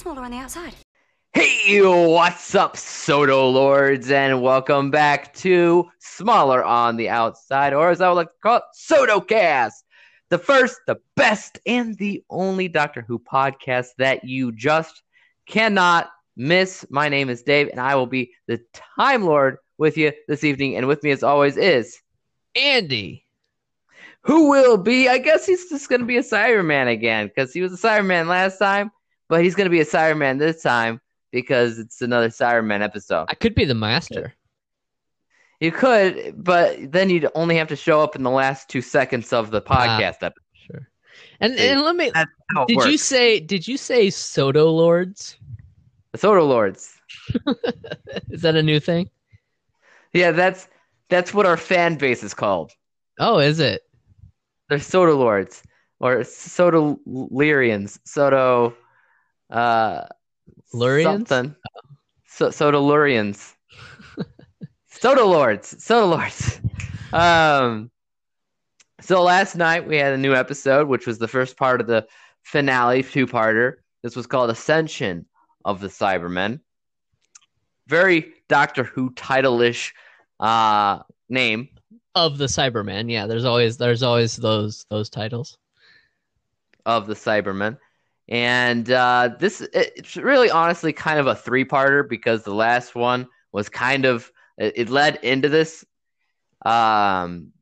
smaller on the outside. Hey, what's up, Soto Lords, and welcome back to Smaller on the Outside, or as I would like to call it, SotoCast, the first, the best, and the only Doctor Who podcast that you just cannot miss. My name is Dave, and I will be the Time Lord with you this evening, and with me, as always, is Andy. who will be. I guess he's just going to be a Cyberman again because he was a Cyberman last time, but he's going to be a Cyberman this time because it's another Cyberman episode. I could be the master. You could, but then you'd only have to show up in the last two seconds of the Ah. podcast episode. Sure. And See, and let me That's how it did you say did you say Soto Lords? the Soto Lords? Is that a new thing? Yeah, that's that's what our fan base is called. Oh, is it? They're Soto Lords or Soto Lyrians, Soto uh Lurians? something. So, Soto Lurians. Soto Lords. Soto Lords. Um so last night we had a new episode, which was the first part of the finale two-parter. This was called Ascension of the Cybermen. Very Doctor Who title-ish uh name. Of the Cybermen. yeah. There's always there's always those those titles. of the Cybermen. And uh, this it's really honestly kind of a three-parter because the last one was kind of it, it led into this. Um,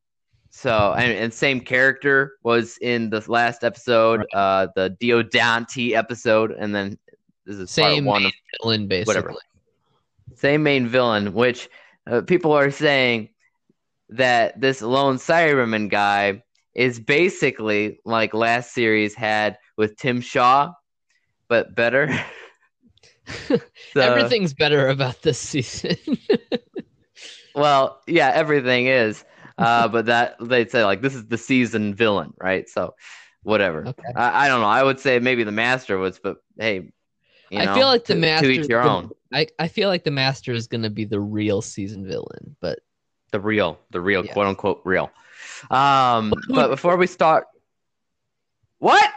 so and, and same character was in the last episode, uh, the Diodati episode, and then this is Same part one main of villain, basically. whatever. same main villain, which uh, people are saying that this lone Cyberman guy is basically like last series had with Tim Shaw, but better. So- Everything's better about this season. Well, yeah, everything is. Uh, but that they'd say like this is the season villain, right? So whatever. okay. I, I don't know. I would say maybe the master was, but hey, you I know, feel like the to- master to each your own. I, I feel like the master is gonna be the real season villain, but The real, the real, Yeah. quote unquote real. Um, but before we start, what?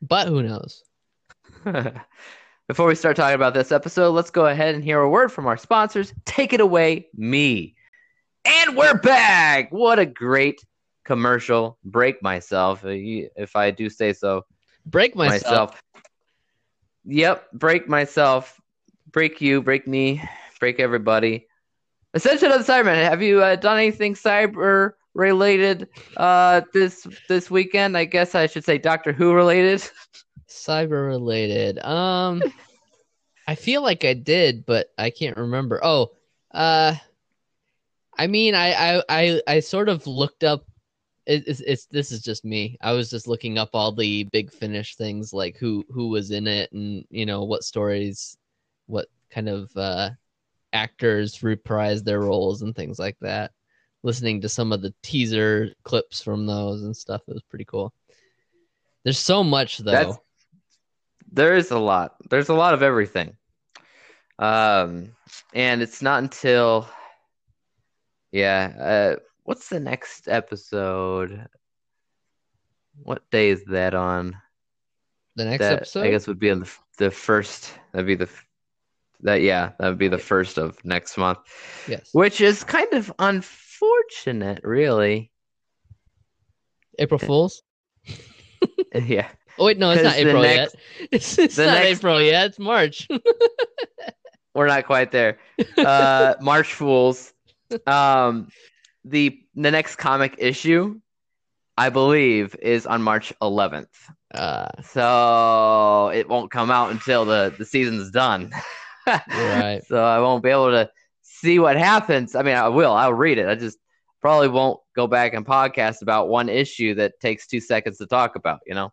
But who knows? Before we start talking about this episode, let's go ahead and hear a word from our sponsors. Take it away, me. And we're back. What a great commercial. Break myself, uh, if I do say so Break myself. myself. Yep, break myself. Break you, break me, break everybody. Ascension of the Cybermen. Have you uh, done anything cyber related uh, this this weekend? I guess I should say Doctor Who related. Cyber related. Um I feel like I did, but I can't remember. Oh, uh I mean I I I, I sort of looked up it, it's, it's this is just me. I was just looking up all the big finish things like who who was in it and you know what stories what kind of uh actors reprised their roles and things like that. Listening to some of the teaser clips from those and stuff it was pretty cool. There's so much though. That's there is a lot. There's a lot of everything. Um, and it's not until yeah. Uh, what's the next episode? What day is that on? The next that episode? I guess would be on the, the first. That'd be the that yeah. That would be the first of next month, Yes. which is kind of unfortunate, really. April Fools? yeah. Oh wait, no, it's not April next- yet. It's, it's not next- April yet. It's March. we're not quite there. Uh, March Fools. Um, the the next comic issue, I believe, is on March 11th. uh, So it won't come out until the the season's done. Right. So I won't be able to see what happens. I mean, I will. I'll read it. I just probably won't go back and podcast about one issue that takes two seconds to talk about. You know.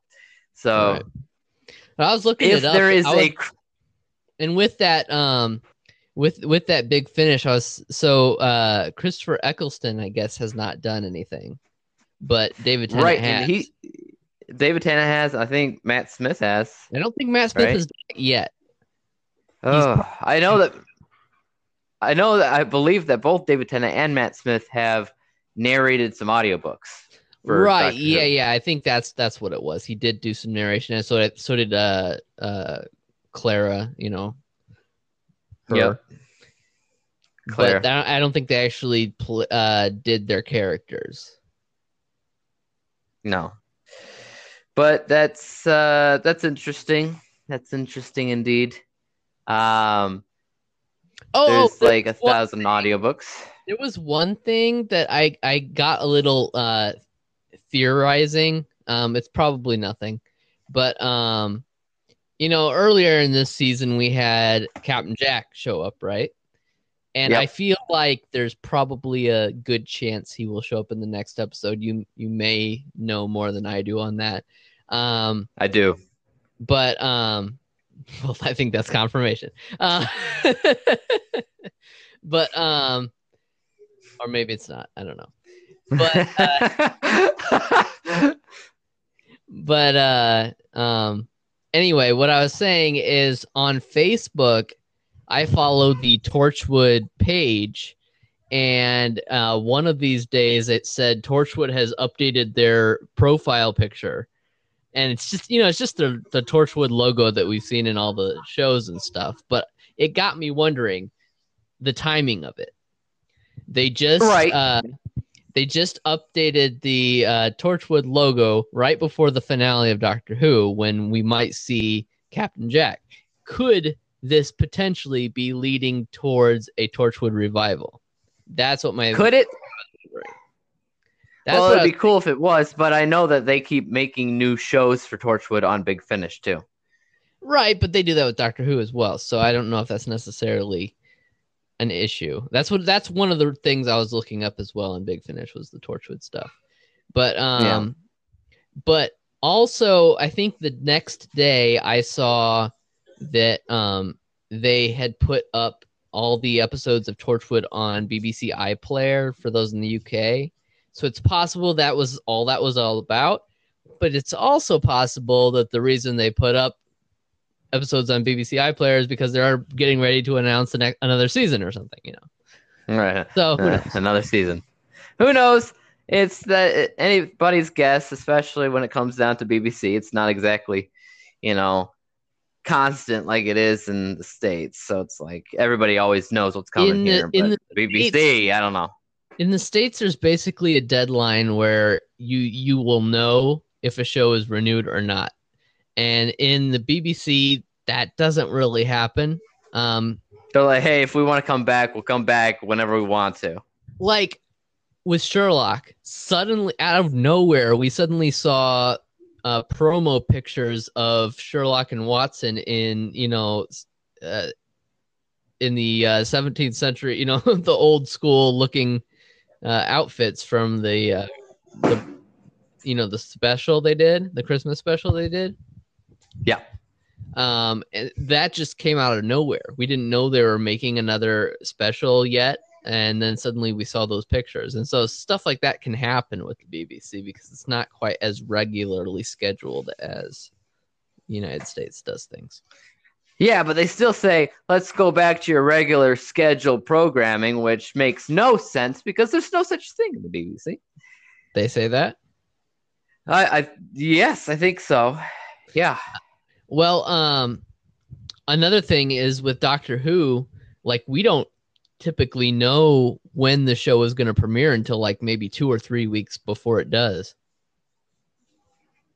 So Right. I was looking if it up. there is was- a and with that, um, with with that big finish, I was so uh Christopher Eccleston, I guess, has not done anything, but David Tennant right, has. and he David Tennant has. I think Matt Smith has. I don't think Matt Smith Right? has yet. Oh, I know that. I know that. I believe that both David Tennant and Matt Smith have narrated some audiobooks. right? Doctor Yeah, Who. yeah. I think that's that's what it was. He did do some narration, and so did, so did uh uh Clara, you know. her. Yep. Claire. But I don't- I don't think they actually pl- uh, did their characters. No. But that's uh that's interesting. That's interesting indeed. Um Oh, there's there like a thousand audiobooks. There was one thing that I I got a little uh theorizing. Um it's probably nothing. But um you know, earlier in this season we had Captain Jack show up, right? And Yep. I feel like there's probably a good chance he will show up in the next episode. You you may know more than I do on that. Um I do. but um well i think that's confirmation. Uh, but um or maybe it's not. I don't know. But, but uh um anyway what i was saying is on facebook i follow the torchwood page and uh, one of these days it said torchwood has updated their profile picture and it's just you know it's just the, the torchwood logo that we've seen in all the shows and stuff but it got me wondering the timing of it they just Right. uh, they just updated the uh, torchwood logo right before the finale of doctor who when we might see captain jack could this potentially be leading towards a torchwood revival that's what my Could it? That's well, it'd be cool if it was, but I know that they keep making new shows for Torchwood on Big Finish too. Right, but they do that with Doctor Who as well. So I don't know if that's necessarily an issue. That's what that's one of the things I was looking up as well in Big Finish was the Torchwood stuff. But um but also I think the next day I saw that um they had put up all the episodes of Torchwood on BBC iPlayer for those in the UK. So it's possible that was all that was all about, but it's also possible that the reason they put up episodes on BBC iPlayer is because they're getting ready to announce the next another season or something, you know. Right. So Uh, another season. Who knows? It's that anybody's guess, especially when it comes down to BBC. It's not exactly, you know, constant like it is in the states. So it's like everybody always knows what's coming the- here. in but the BBC, I don't know. In the states there's basically a deadline where you you will know if a show is renewed or not. And in the BBC that doesn't really happen. Um They're like, hey, if we want to come back, we'll come back whenever we want to. like with Sherlock, suddenly out of nowhere, we suddenly saw uh, promo pictures of Sherlock and Watson in you know uh, in the uh, 17th century, you know the old school looking uh, outfits from the uh, the you know the special they did, the Christmas special they did. Yeah. Um, and that just came out of nowhere. We didn't know they were making another special yet and then suddenly we saw those pictures and so stuff like that can happen with the bbc because it's not quite as regularly scheduled as the united states does things Yeah, but they still say, let's go back to your regular scheduled programming, which makes no sense because there's no such thing in the BBC. they say that I, I yes, I think so. Yeah. well um another thing is with doctor who like we don't typically know when the show is going to premiere until like maybe two or three weeks before it does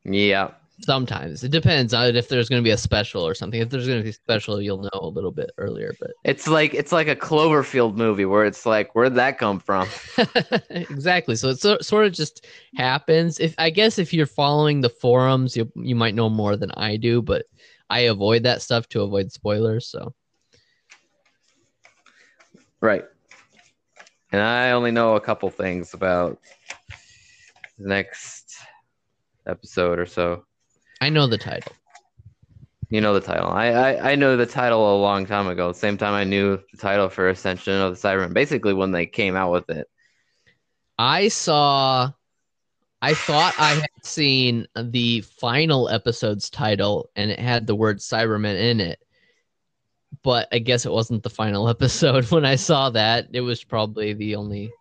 Yeah. Sometimes it depends on if there's going to be a special or something if there's going to be a special you'll know a little bit earlier but It's like it's like a Cloverfield movie where it's like, where'd that come from? exactly. So it so, sort of just happens. If I guess if you're following the forums, you you might know more than I do, but I avoid that stuff to avoid spoilers. So Right. And I only know a couple things about the next episode or so. I know the title. You know the title. I, I I knew the title a long time ago. Same time I knew the title for Ascension of the Cybermen. Basically, when they came out with it. I saw. I thought I had seen the final episode's title, and it had the word Cybermen in it. But I guess it wasn't the final episode. When I saw that, it was probably the only.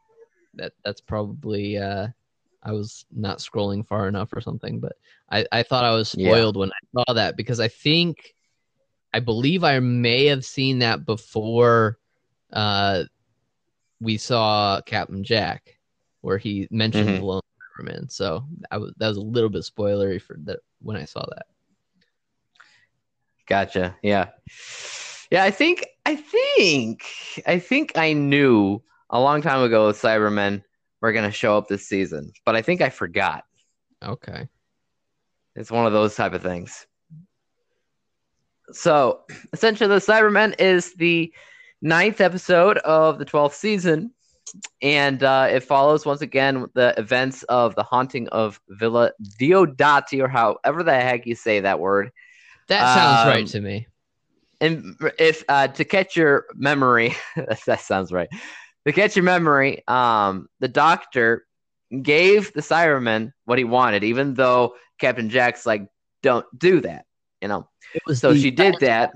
That that's probably. uh I was not scrolling far enough or something, but I, I thought I was Yeah. spoiled when I saw that because I think I believe I may have seen that before uh, we saw Captain Jack, where he mentioned Mhm. the Lone Cyberman. So I was, that was a little bit spoilery for that when I saw that. Gotcha. Yeah. Yeah, I think I think I think I knew a long time ago Cybermen were gonna show up this season, but I think I forgot. Okay. It's one of those type of things. So essentially the Cybermen is the ninth episode of the twelfth season. And uh, it follows once again the events of the haunting of Villa Diodati, or however the heck you say that word. That sounds Um, right to me. and if uh, to catch your memory, that sounds right. To catch your memory, um, the doctor gave the Cyberman what he wanted, even though Captain Jack's like, "Don't do that," you know. It was So she did that.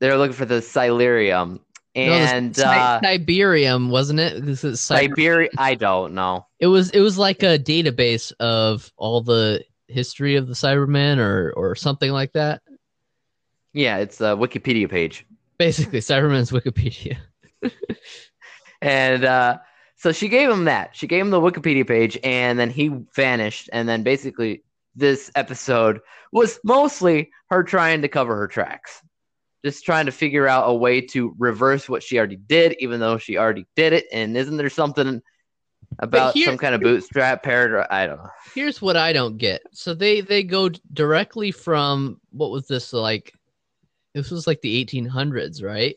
They're looking for the Silurium, No, and Si- uh, Cyberium, wasn't it? This is Siberia. I don't know. It was it was like a database of all the history of the Cybermen or or something like that. Yeah, it's a Wikipedia page. Basically, Cybermen's Wikipedia. And uh, so she gave him that. She gave him the Wikipedia page, and then he vanished. And then basically, this episode was mostly her trying to cover her tracks, just trying to figure out a way to reverse what she already did, even though she already did it. And isn't there something about here- some kind of bootstrap paragraph? I don't know. Here's what I don't get. So they they go directly from what was this like? This was like the 1800s, right?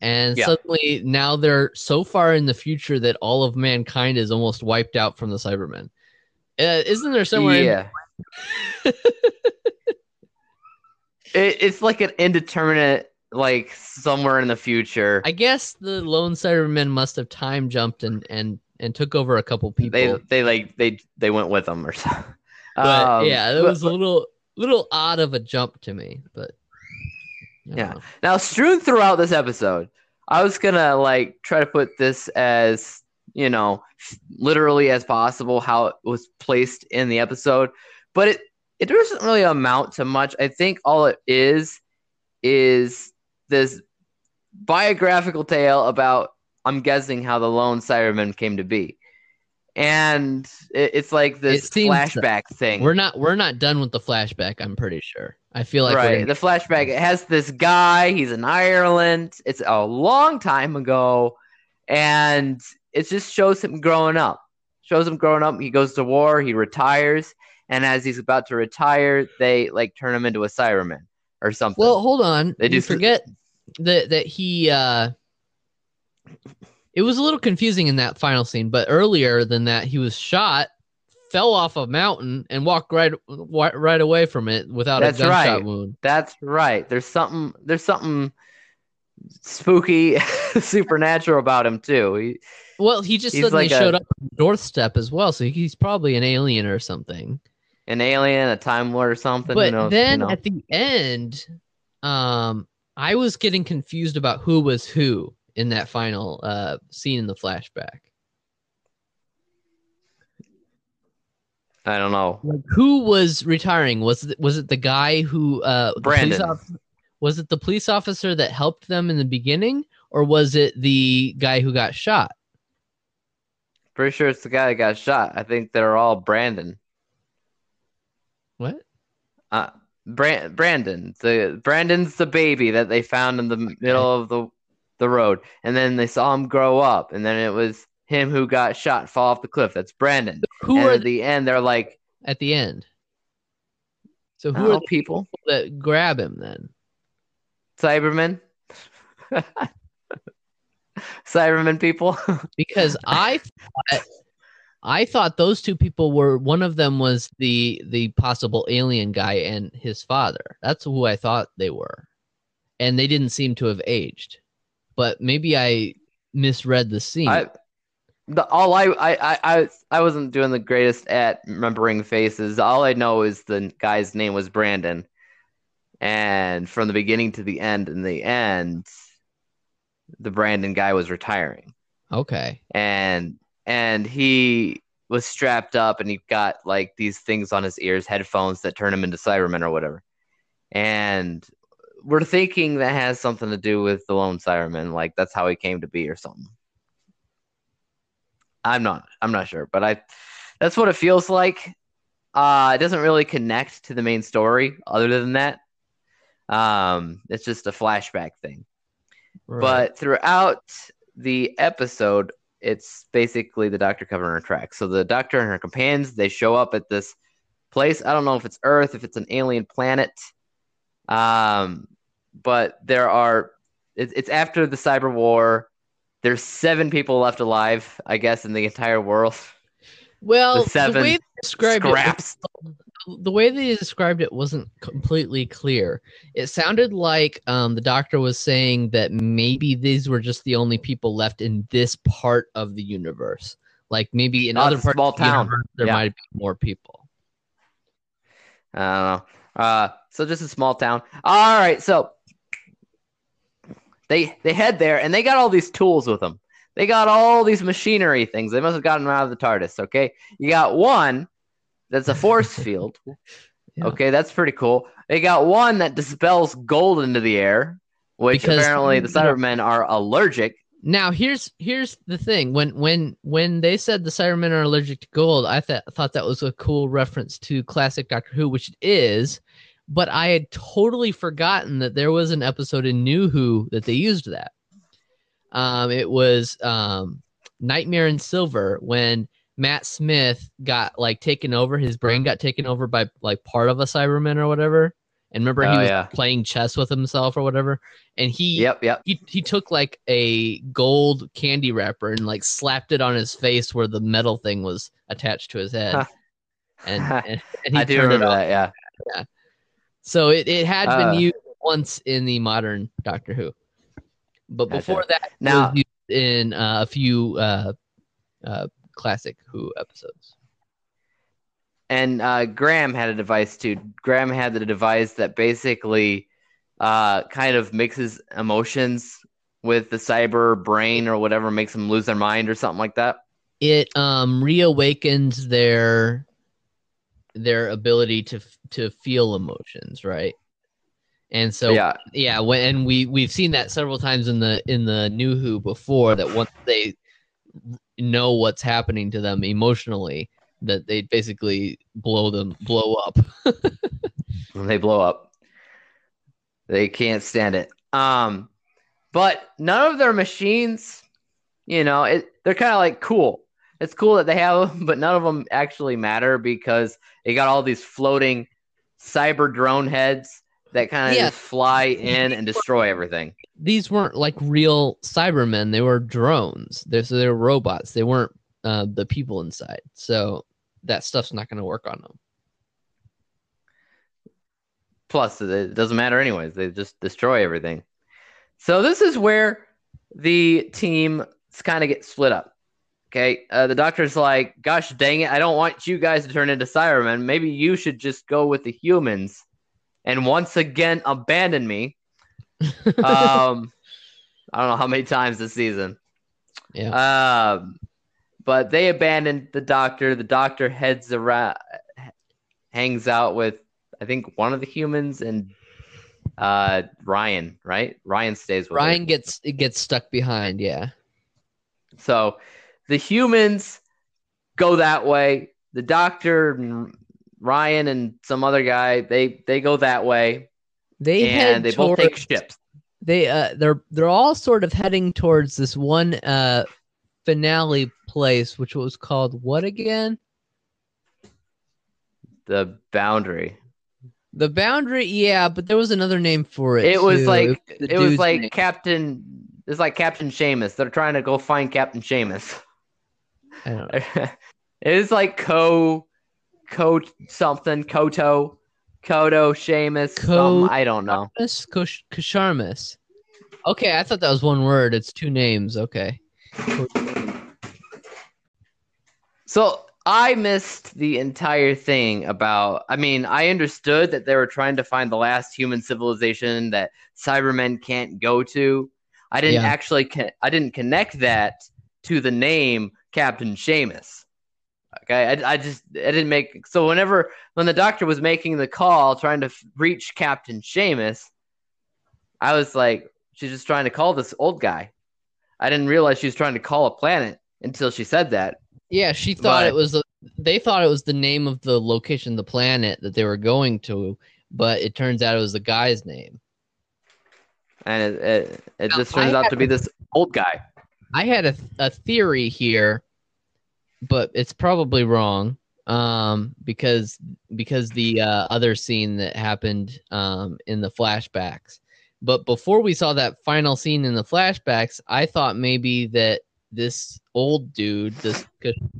And Yeah. suddenly now they're so far in the future that all of mankind is almost wiped out from the Cybermen. Uh, isn't there somewhere? in- yeah. it, it's like an indeterminate, like somewhere in the future. I guess the lone Cybermen must have time jumped and and and took over a couple people. they they like they they went with them or something. but Um, yeah, it was a little little odd of a jump to me, but Yeah. Now, strewn throughout this episode, I was gonna like try to put this as you know literally as possible how it was placed in the episode, but it it doesn't really amount to much. I think all it is is this biographical tale about I'm guessing how the lone Cyberman came to be, and it's like this It flashback thing. We're not we're not done with the flashback. I'm pretty sure. I feel like right. The flashback it has this guy. He's in Ireland. It's a long time ago, and it just shows him growing up. Shows him growing up. He goes to war. He retires, and as he's about to retire, they like turn him into a Cyberman or something. well, hold on. They do you forget that that he. uh It was a little confusing in that final scene, but earlier than that, he was shot, fell off a mountain, and walked right right away from it without That's a gunshot right. wound. That's right. There's something. There's something spooky, supernatural about him too. He, Well, he just suddenly like a- showed up on the doorstep as well, so he's probably an alien or something. an alien, a time lord, or something. but who knows, then you know. at the end, um, I was getting confused about who was who in that final uh scene in the flashback. I don't know. Like who was retiring? Was it was it the guy who uh Brandon. off- was it the police officer that helped them in the beginning, or was it the guy who got shot? Pretty sure it's the guy that got shot. I think they're all Brandon. What? Uh, Brand- Brandon. The Brandon's the baby that they found in the middle of the the road, and then they saw him grow up, and then it was him who got shot, and fall off the cliff. That's Brandon. Who and are at the end, they're like, at the end? So who "Oh, are the people? people that grab him then? Cybermen." Cybermen people. because I thought I thought those two people were one of them was the the possible alien guy and his father. That's who I thought they were. And they didn't seem to have aged. But maybe I misread the scene. I, the all I, I I I I wasn't doing the greatest at remembering faces. All I know is the guy's name was Brandon, and from the beginning to the end, in the end, the Brandon guy was retiring, okay. and and he was strapped up, and he got like these things on his ears, headphones that turn him into Cybermen or whatever. and we're thinking that has something to do with the lone Cyberman like that's how he came to be or something. I'm not. I'm not sure, but I. That's what it feels like. Uh, it doesn't really connect to the main story. Other than that, um, it's just a flashback thing. Right. But throughout the episode, it's basically the Doctor covering her tracks. So the Doctor and her companions they show up at this place. I don't know if it's Earth, if it's an alien planet. Um, but there are. It, it's after the cyber war. There's seven people left alive, I guess, in the entire world. well, the the, seven way they described it, Scraps. the way they described it wasn't completely clear. It sounded like um, the doctor was saying that maybe these were just the only people left in this part of the universe. Like maybe in Oh, other parts small of the town. universe, there Yeah. might be more people. I don't know. Uh, so just a small town. All right, so they they head there and they got all these tools with them. They got all these machinery things. They must have gotten them out of the TARDIS. Okay, you got one that's a force field. Yeah. Okay, that's pretty cool. They got one that dispels gold into the air, which Because- apparently the Cybermen are allergic. Now here's here's the thing. When when when they said the Cybermen are allergic to gold, I thought thought that was a cool reference to classic Doctor Who, which it is. But I had totally forgotten that there was an episode in New Who that they used that. Um, it was um, Nightmare in Silver when Matt Smith got like taken over. His brain got taken over by like part of a Cyberman or whatever. And remember, he Oh, was yeah. playing chess with himself or whatever. And he Yep, yep. he he took like a gold candy wrapper and like slapped it on his face where the metal thing was attached to his head. Huh. And, and, and he I do remember that. Yeah. So it, it had Uh. been used once in the modern Doctor Who. But Gotcha. before that, it Now- was used in uh, a few uh, uh, classic Who episodes. and uh, Graham had a device too. Graham had the device that basically uh, kind of mixes emotions with the cyber brain or whatever, makes them lose their mind or something like that. It um, reawakens their their ability to to feel emotions, right? And so yeah, yeah when and we we've seen that several times in the in the new who before that once they know what's happening to them emotionally that they basically blow them blow up they blow up. They can't stand it. Um, but none of their machines, you know, it they're kind of like cool. It's cool that they have them, but none of them actually matter because they got all these floating cyber drone heads that kind of Yeah. just fly in and destroy everything. these weren't like real cybermen they were drones they're so they were robots they weren't uh, the people inside so that stuff's not going to work on them Plus, it doesn't matter anyways. They just destroy everything. So this is where the team kind of get split up. Okay, uh, the doctor's like, "Gosh dang it! I don't want you guys to turn into Cybermen. Maybe you should just go with the humans, and once again abandon me." Um, I don't know how many times this season. yeah Um, but they abandoned the doctor. The doctor heads around, hangs out with, I think, one of the humans and uh, Ryan. Right? Ryan stays with her. ryan gets it gets stuck behind yeah So the humans go that way. The doctor, and Ryan, and some other guy they they go that way, they head and they both take towards- ships. they uh they're they're all sort of heading towards this one uh finale place which was called what again The boundary. the boundary yeah but there was another name for it It was too. like the it was like name. Captain. It's like Captain Seamus. They're trying to go find Captain Seamus. I don't know. it is like Co, Co something Koto, Koto Seamus. Co- some- I don't know. Ko Sharmus. Okay, I thought that was one word. It's two names. Okay. So I missed the entire thing about. I mean, I understood that they were trying to find the last human civilization that Cybermen can't go to. I didn't Yeah. actually. Con- I didn't connect that to the name Captain Seamus. Okay, I, I just I didn't make so whenever when the doctor was making the call trying to reach Captain Seamus, I was like, she's just trying to call this old guy. I didn't realize she was trying to call a planet until she said that. Yeah, she thought But- it was. A, they thought it was the name of the location, the planet that they were going to, but it turns out it was the guy's name. And it it, it Now, just I turns out to be this old guy. I had a a theory here, but it's probably wrong. Um, because because the uh, other scene that happened um in the flashbacks. But before we saw that final scene in the flashbacks, I thought maybe that this old dude, this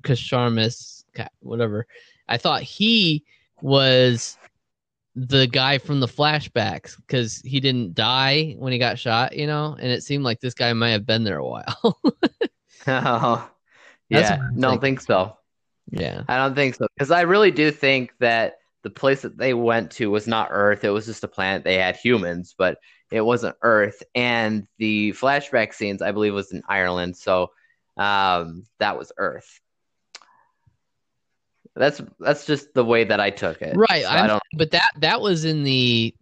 Kasharmis, whatever, I thought he was the guy from the flashbacks because he didn't die when he got shot, you know, and it seemed like this guy might have been there a while. Oh, yeah, don't think so. yeah. I don't think so because I really do think that the place that they went to was not Earth. It was just a planet. They had humans, but it wasn't Earth. And the flashback scenes, I believe, was in Ireland. So um, that was Earth. That's that's just the way that I took it. Right, So I'm- don't. But that that was in the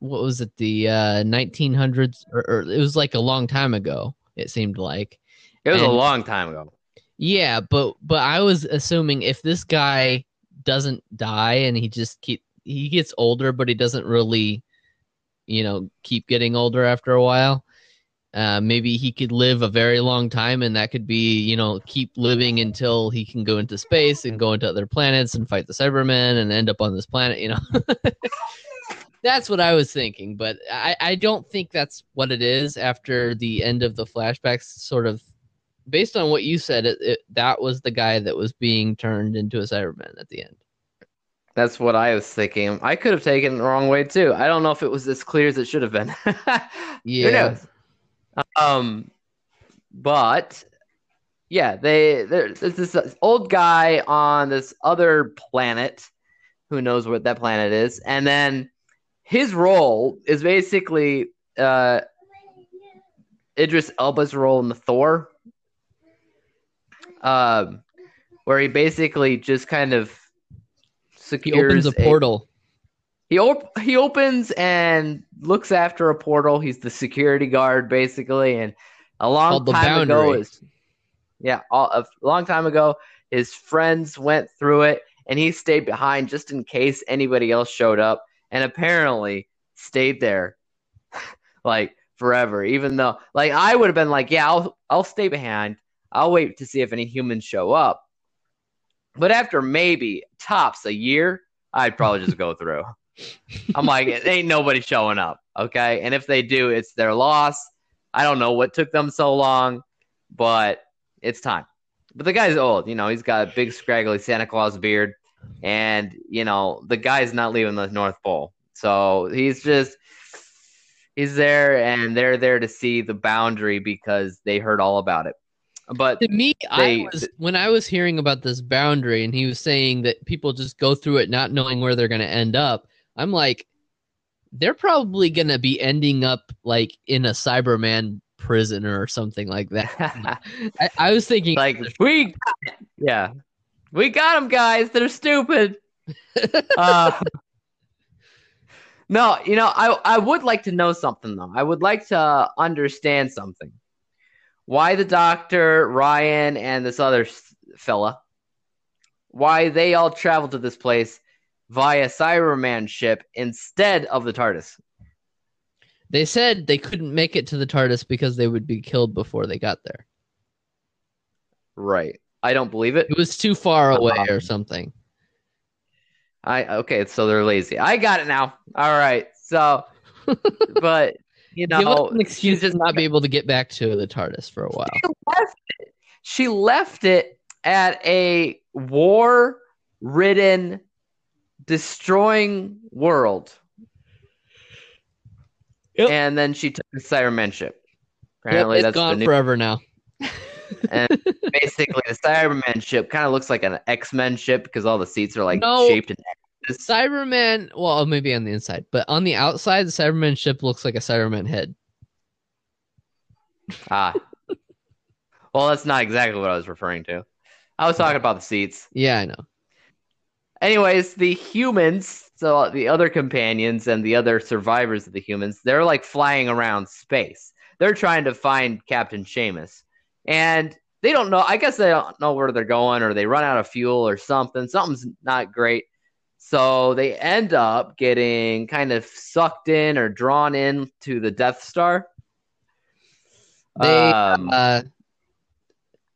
what was it the uh 1900s or, or it was like a long time ago. It seemed like. It was a long time ago. Yeah, but but I was assuming if this guy doesn't die and he just keep he gets older, but he doesn't really, you know, keep getting older after a while. Uh, maybe he could live a very long time, and that could be, you know, keep living until he can go into space and go into other planets and fight the Cybermen and end up on this planet. You know, that's what I was thinking, but I I don't think that's what it is. After the end of the flashbacks, sort of based on what you said, it, it, that was the guy that was being turned into a Cyberman at the end. That's what I was thinking. I could have taken it the wrong way too. I don't know if it was as clear as it should have been. Yeah. Um, but yeah, they there's this old guy on this other planet. Who knows what that planet is? And then his role is basically uh, Idris Elba's role in the Thor, um, where he basically just kind of He secures opens a portal. He op- he opens and looks after a portal. He's the security guard basically, and a long time ago is yeah, all, a long time ago, his friends went through it, and he stayed behind just in case anybody else showed up, and apparently stayed there like forever. Even though, like, I would have been like, yeah, I'll I'll stay behind. I'll wait to see if any humans show up. But after maybe tops a year, I'd probably just go through. I'm like, it ain't nobody showing up. Okay. And if they do, it's their loss. I don't know what took them so long, but it's time. But the guy's old. You know, he's got a big, scraggly Santa Claus beard. And, you know, the guy's not leaving the North Pole. So he's just, he's there and they're there to see the boundary because they heard all about it. But To me, they- I was when I was hearing about this boundary, and he was saying that people just go through it not knowing where they're going to end up. I'm like, they're probably going to be ending up like in a Cyberman prison or something like that. I, I was thinking, like, we, yeah, we got them, guys. They're stupid. uh, no, you know, I I would like to know something though. I would like to understand something. Why the doctor, Ryan, and this other fella, why they all traveled to this place via Cyberman ship instead of the TARDIS? they said they couldn't make it to the TARDIS because they would be killed before they got there. Right. I don't believe it. It was too far away Um, or something. I okay, so they're lazy. I got it now. All right. So, but you know, an excuse to not be able to get back to the TARDIS for a while. She left it. She left it at a war-ridden, destroying world, Yep. and then she took the Cyberman ship. Yep, Apparently, it's that's the gone new. forever now. And basically, the Cyberman ship kind of looks like an X-Men ship because all the seats are like No. shaped in X's. Cyberman, well, maybe on the inside, but on the outside, the Cyberman ship looks like a Cyberman head. Ah. well, that's not exactly what I was referring to. I was talking about the seats. Yeah, I know. Anyways, the humans, so the other companions and the other survivors of the humans, they're like flying around space. They're trying to find Captain Seamus. And they don't know, I guess they don't know where they're going or they run out of fuel or something. Something's not great. So they end up getting kind of sucked in or drawn in to the Death Star. They Um, uh,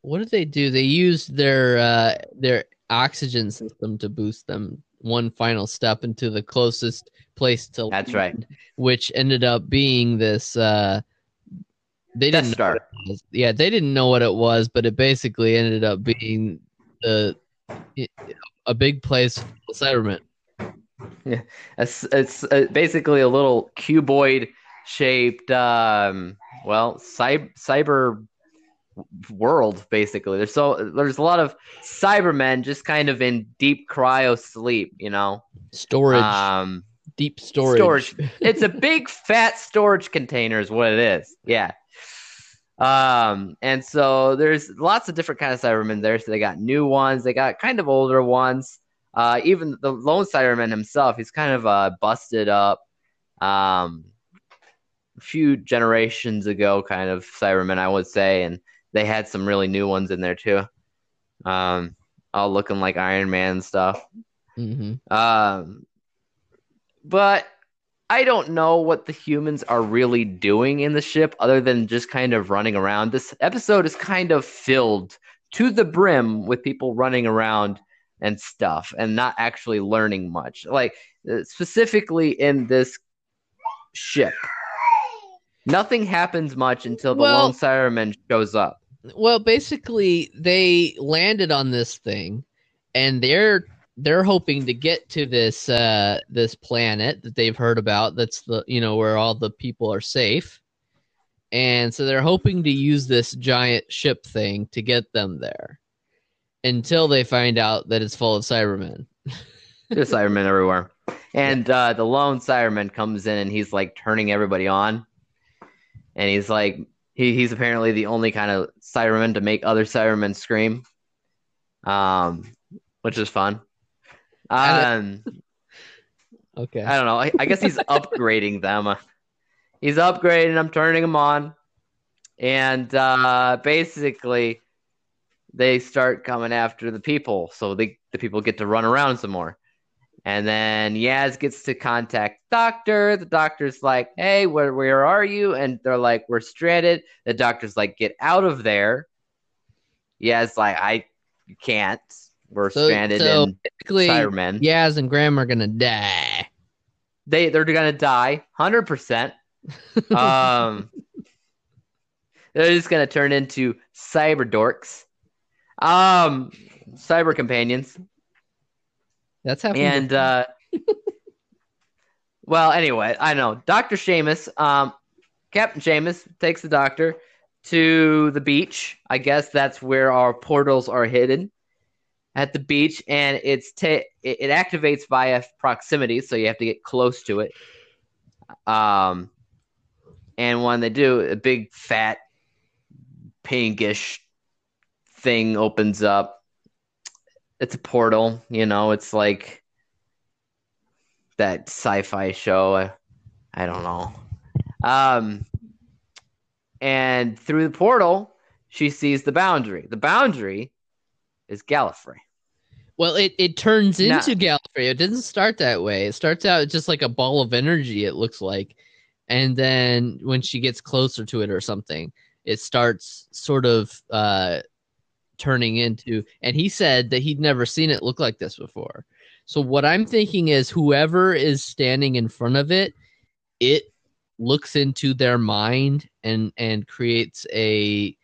what did they do? They used their uh, their oxygen system to boost them one final step into the closest place to That's right. which ended up being this. Uh, they Death didn't know Star. what it was. Yeah, they didn't know what it was, but it basically ended up being the a big place for yeah It's, it's uh, basically a little cuboid shaped, um, well, cyber, cyber world. Basically, there's so there's a lot of Cybermen just kind of in deep cryo sleep. You know, Storage, um, deep storage. storage. it's a big fat storage container, is what it is. Yeah. Um, and so there's lots of different kind of Cybermen there. So they got new ones, they got kind of older ones. Uh, even the lone Cyberman himself, he's kind of uh, busted up. Um, a few generations ago, kind of Cyberman, I would say, and they had some really new ones in there too. Um, all looking like Iron Man stuff. hmm Um, but I don't know what the humans are really doing in the ship other than just kind of running around. This episode is kind of filled to the brim with people running around and stuff and not actually learning much. Like uh, specifically in this ship. Nothing happens much until the Well- lone Cyberman shows up. Well, basically, they landed on this thing, and they're they're hoping to get to this uh, this planet that they've heard about. That's the you know where all the people are safe, and so they're hoping to use this giant ship thing to get them there. Until they find out that it's full of Cybermen. There's Cybermen everywhere. And uh, the lone Cyberman comes in and he's like turning everybody on. And he's like, he, he's apparently the only kind of Cyberman to make other Cybermen scream, um, which is fun. Um, Okay. I don't know. I, I guess he's upgrading them. He's upgrading them, turning them on. And uh, basically, they start coming after the people. So they, the people get to run around some more. And then Yaz gets to contact Doctor. The doctor's like, "Hey, where where are you?" And they're like, "We're stranded." The doctor's like, "Get out of there." Yaz like, "I can't. We're So- stranded so in Basically, Cybermen. Yaz and Graham are gonna die. They they're gonna die, hundred percent. Um, they're just gonna turn into cyber dorks, um, cyber companions. That's happening. And uh well, anyway, I know. Dr. Seamus, um Captain Seamus takes the doctor to the beach. I guess that's where our portals are hidden. At the beach, and it's ta- it, it activates via proximity, so you have to get close to it. Um, and when they do, a big fat pinkish thing opens up it's a portal, you know, it's like that sci-fi show. I, I don't know. Um and through the portal, she sees the boundary. The boundary is Gallifrey. Well, it, it turns into Gallifrey. It doesn't start that way. It starts out just like a ball of energy, it looks like. And then when she gets closer to it or something, it starts sort of uh, turning into. And he said that he'd never seen it look like this before. So what I'm thinking is whoever is standing in front of it, it looks into their mind and and creates a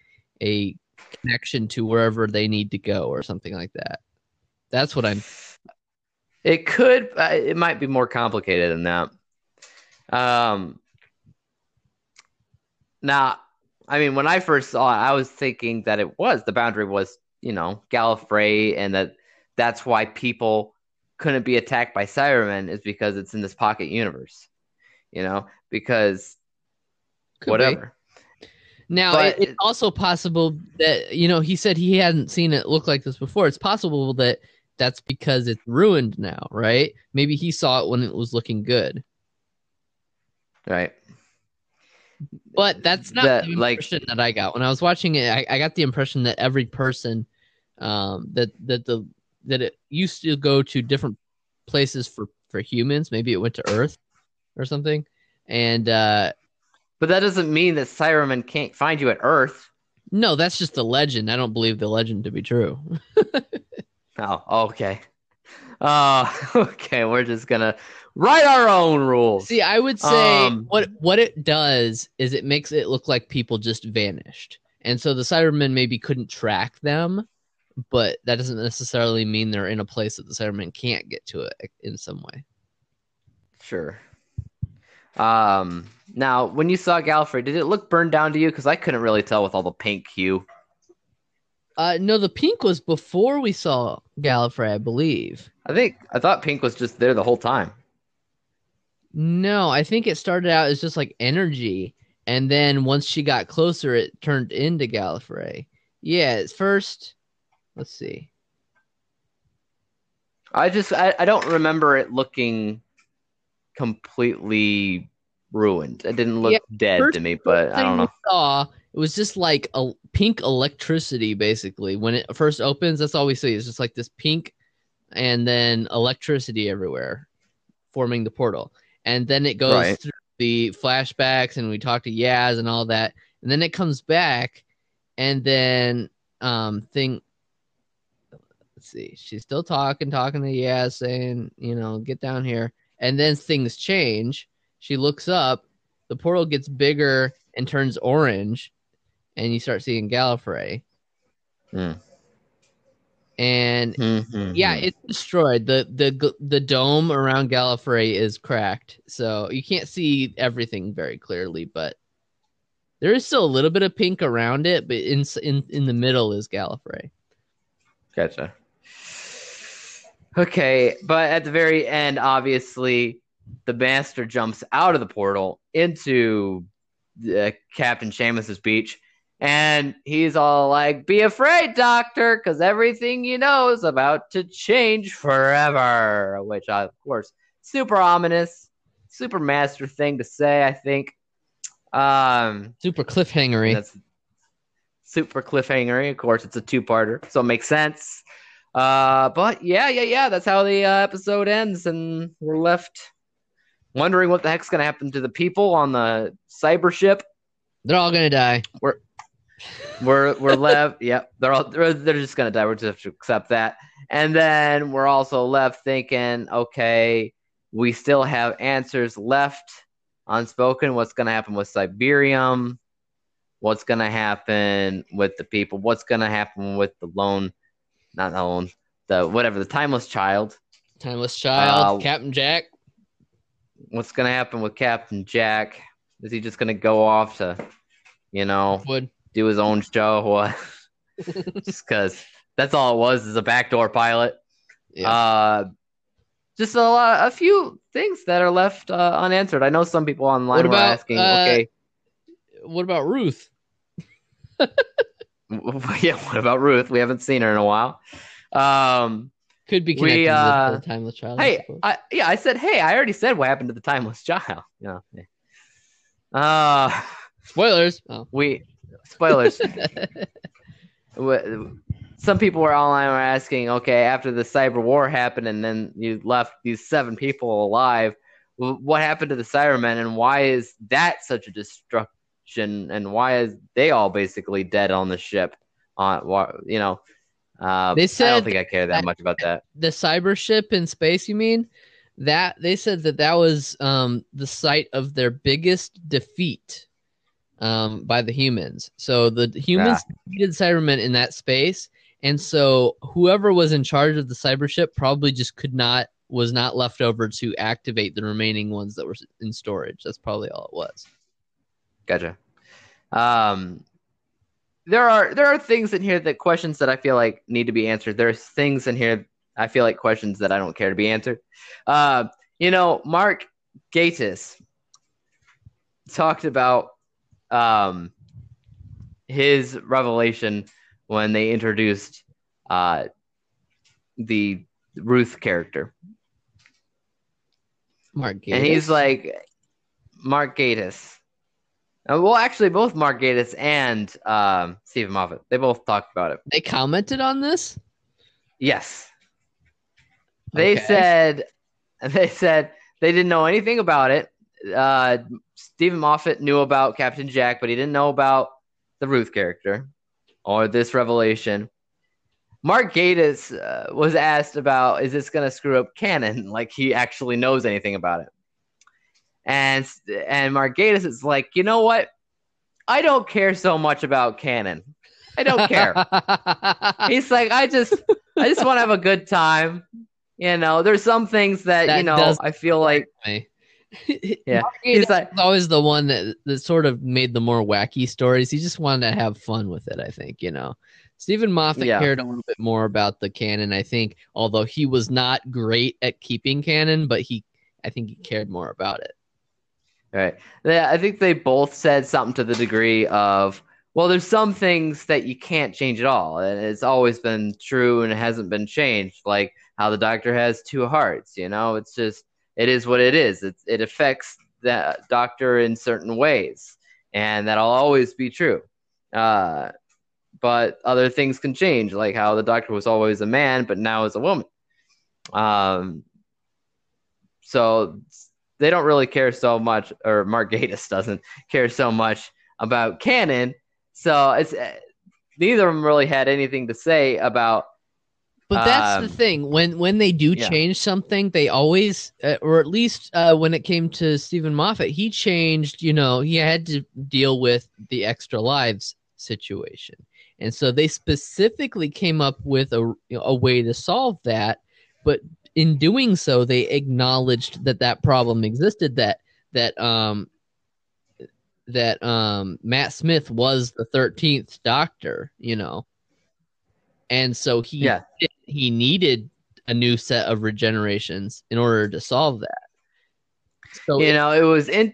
a connection to wherever they need to go or something like that. That's what I'm It could uh, it might be more complicated than that. Um now, I mean when I first saw it, I was thinking that it was the boundary was, you know, Gallifrey and that that's why people couldn't be attacked by Cybermen is because it's in this pocket universe. You know, because could be. whatever. Now, But- it, it's also possible that you know he said he hadn't seen it look like this before. It's possible that that's because it's ruined now, right? Maybe he saw it when it was looking good, Right. But that's not That, the like- impression that I got when I was watching it. I, I got the impression that every person, um, that that the that it used to go to different places for for humans. Maybe it went to Earth or something, and uh, But that doesn't mean that Cybermen can't find you at Earth. no, that's just the legend. I don't believe the legend to be true. Oh, okay. Uh, okay, we're just gonna write our own rules. See, I would say Um, what what it does is it makes it look like people just vanished, and so the Cybermen maybe couldn't track them, but that doesn't necessarily mean they're in a place that the Cybermen can't get to it in some way. Sure. Um, now, when you saw Gallifrey, did it look burned down to you? Because I couldn't really tell with all the pink hue. Uh, no, the pink was before we saw Gallifrey, I believe. I think I thought pink was just there the whole time. No, I think it started out as just like energy, and then once she got closer, it turned into Gallifrey. Yeah, at first, let's see. I just I, I don't remember it looking completely ruined. It didn't look Yeah, dead to me, but I don't know. Saw it was just like a pink electricity, basically. When it first opens, that's all we see. It's just like this pink, and then electricity everywhere, forming the portal. And then it goes Right. through the flashbacks, and we talk to Yaz and all that. And then it comes back, and then um thing. Let's see. She's still talking, talking to Yaz, saying, you know, get down here. And then things change. She looks up, the portal gets bigger and turns orange, and you start seeing Gallifrey. Hmm. And Mhm. yeah, it's destroyed. the the The dome around Gallifrey is cracked, so you can't see everything very clearly. But there is still a little bit of pink around it, but in in in the middle is Gallifrey. Gotcha. Okay, but at the very end, obviously, the master jumps out of the portal into uh, Captain Sharmus's beach, and he's all like, "Be afraid, Doctor, because everything you know is about to change forever." Which, I, of course, super ominous, super master thing to say. I think. Um, Super cliffhangery. that's super cliffhanger. Of course, it's a two-parter, so it makes sense. Uh, but yeah, yeah, yeah. That's how the uh, episode ends, and we're left wondering what the heck's gonna happen to the people on the cyber ship. They're all gonna die. We're we're we're left. Yep, they're all they're, they're just gonna die. We're just have to accept that. And then we're also left thinking, okay, we still have answers left unspoken. What's gonna happen with Cyberium? What's gonna happen with the people? What's gonna happen with the lone, not the lone, the whatever, the timeless child? Timeless child, Uh, Captain Jack. What's gonna happen with Captain Jack? Is he just gonna go off to, you know, Wood. Do his own show? What? just because that's all it was is a backdoor pilot. Yeah. Uh, just a lot, a few things that are left uh, unanswered. I know some people online What were asking, uh, okay, what about Ruth? yeah, what about Ruth? We haven't seen her in a while. Um, Could be We, connected uh, with the timeless child. I hey, suppose. I, yeah, I said, hey, I already said what happened to the timeless child. Yeah. Uh, Spoilers. Oh. we spoilers. Some people were online were asking, okay, after the cyber war happened and then you left these seven people alive, what happened to the Cybermen and why is that such a destruction and why is they all basically dead on the ship? On why you know, uh, They I don't think I care that that- much about that. the cyber ship in space you mean that they said that that was um the site of their biggest defeat um by the humans so the humans defeated cybermen in that space and so whoever was in charge of the cyber ship probably just could not was not left over to activate the remaining ones that were in storage that's probably all it was Gotcha. Um, there are there are things in here that questions that I feel like need to be answered. There's things in here I feel like questions that I don't care to be answered. Uh, you know, Mark Gatiss talked about um, his revelation when they introduced uh, the Ruth character. Mark Gatiss. And he's like, Mark Gatiss. Uh, well, actually, both Mark Gatiss and um, Steven Moffat, they both talked about it. they commented on this. Yes. They Okay. said, they said they didn't know anything about it. Uh, Steven Moffat knew about Captain Jack, but he didn't know about the Ruth character or this revelation. Mark Gatiss uh, was asked about, is this going to screw up canon? Like he actually knows anything about it. And and Mark Gatiss is like, you know what? I don't care so much about canon. I don't care. He's like, I just, I just want to have a good time. You know, there's some things that, That you know I feel like, Me. Yeah. He's like- always the one that, that sort of made the more wacky stories. He just wanted to have fun with it, I think, you know. Steven Moffat Yeah. cared a little bit more about the canon, I think, although he was not great at keeping canon, but he I think he cared more about it. right? They, I think they both said something to the degree of, well, there's some things that you can't change at all, and it's always been true and it hasn't been changed. Like how the Doctor has two hearts. You know, it's just it is what it is. It it affects the Doctor in certain ways, and that'll always be true. Uh, but other things can change, like how the Doctor was always a man, but now is a woman. Um, so they don't really care so much, or Mark Gatiss doesn't care so much about canon. So it's neither of them really had anything to say about. But that's the Um, thing when when they do yeah. change something, they always, uh, or at least uh, when it came to Steven Moffat, he changed. You know, he had to deal with the extra lives situation, and so they specifically came up with a a way to solve that. But in doing so, they acknowledged that that problem existed. That that um that um Matt Smith was the thirteenth Doctor. You know. And so he Yeah. He needed a new set of regenerations in order to solve that. So You if, know, it was in.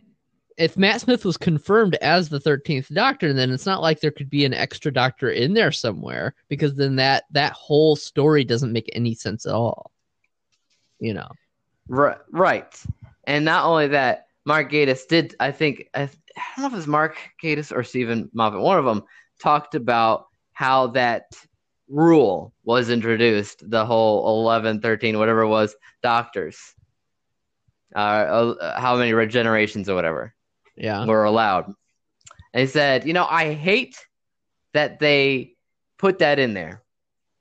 if Matt Smith was confirmed as the thirteenth Doctor, then it's not like there could be an extra Doctor in there somewhere because then that that whole story doesn't make any sense at all. You know, Right, right. And not only that, Mark Gatiss did, I think, I, I don't know if it was Mark Gatiss or Steven Moffat, one of them talked about how that rule was introduced, the whole 11, 13, whatever it was, doctors. Uh, uh, how many regenerations or whatever yeah, were allowed. And he said, you know, I hate that they put that in there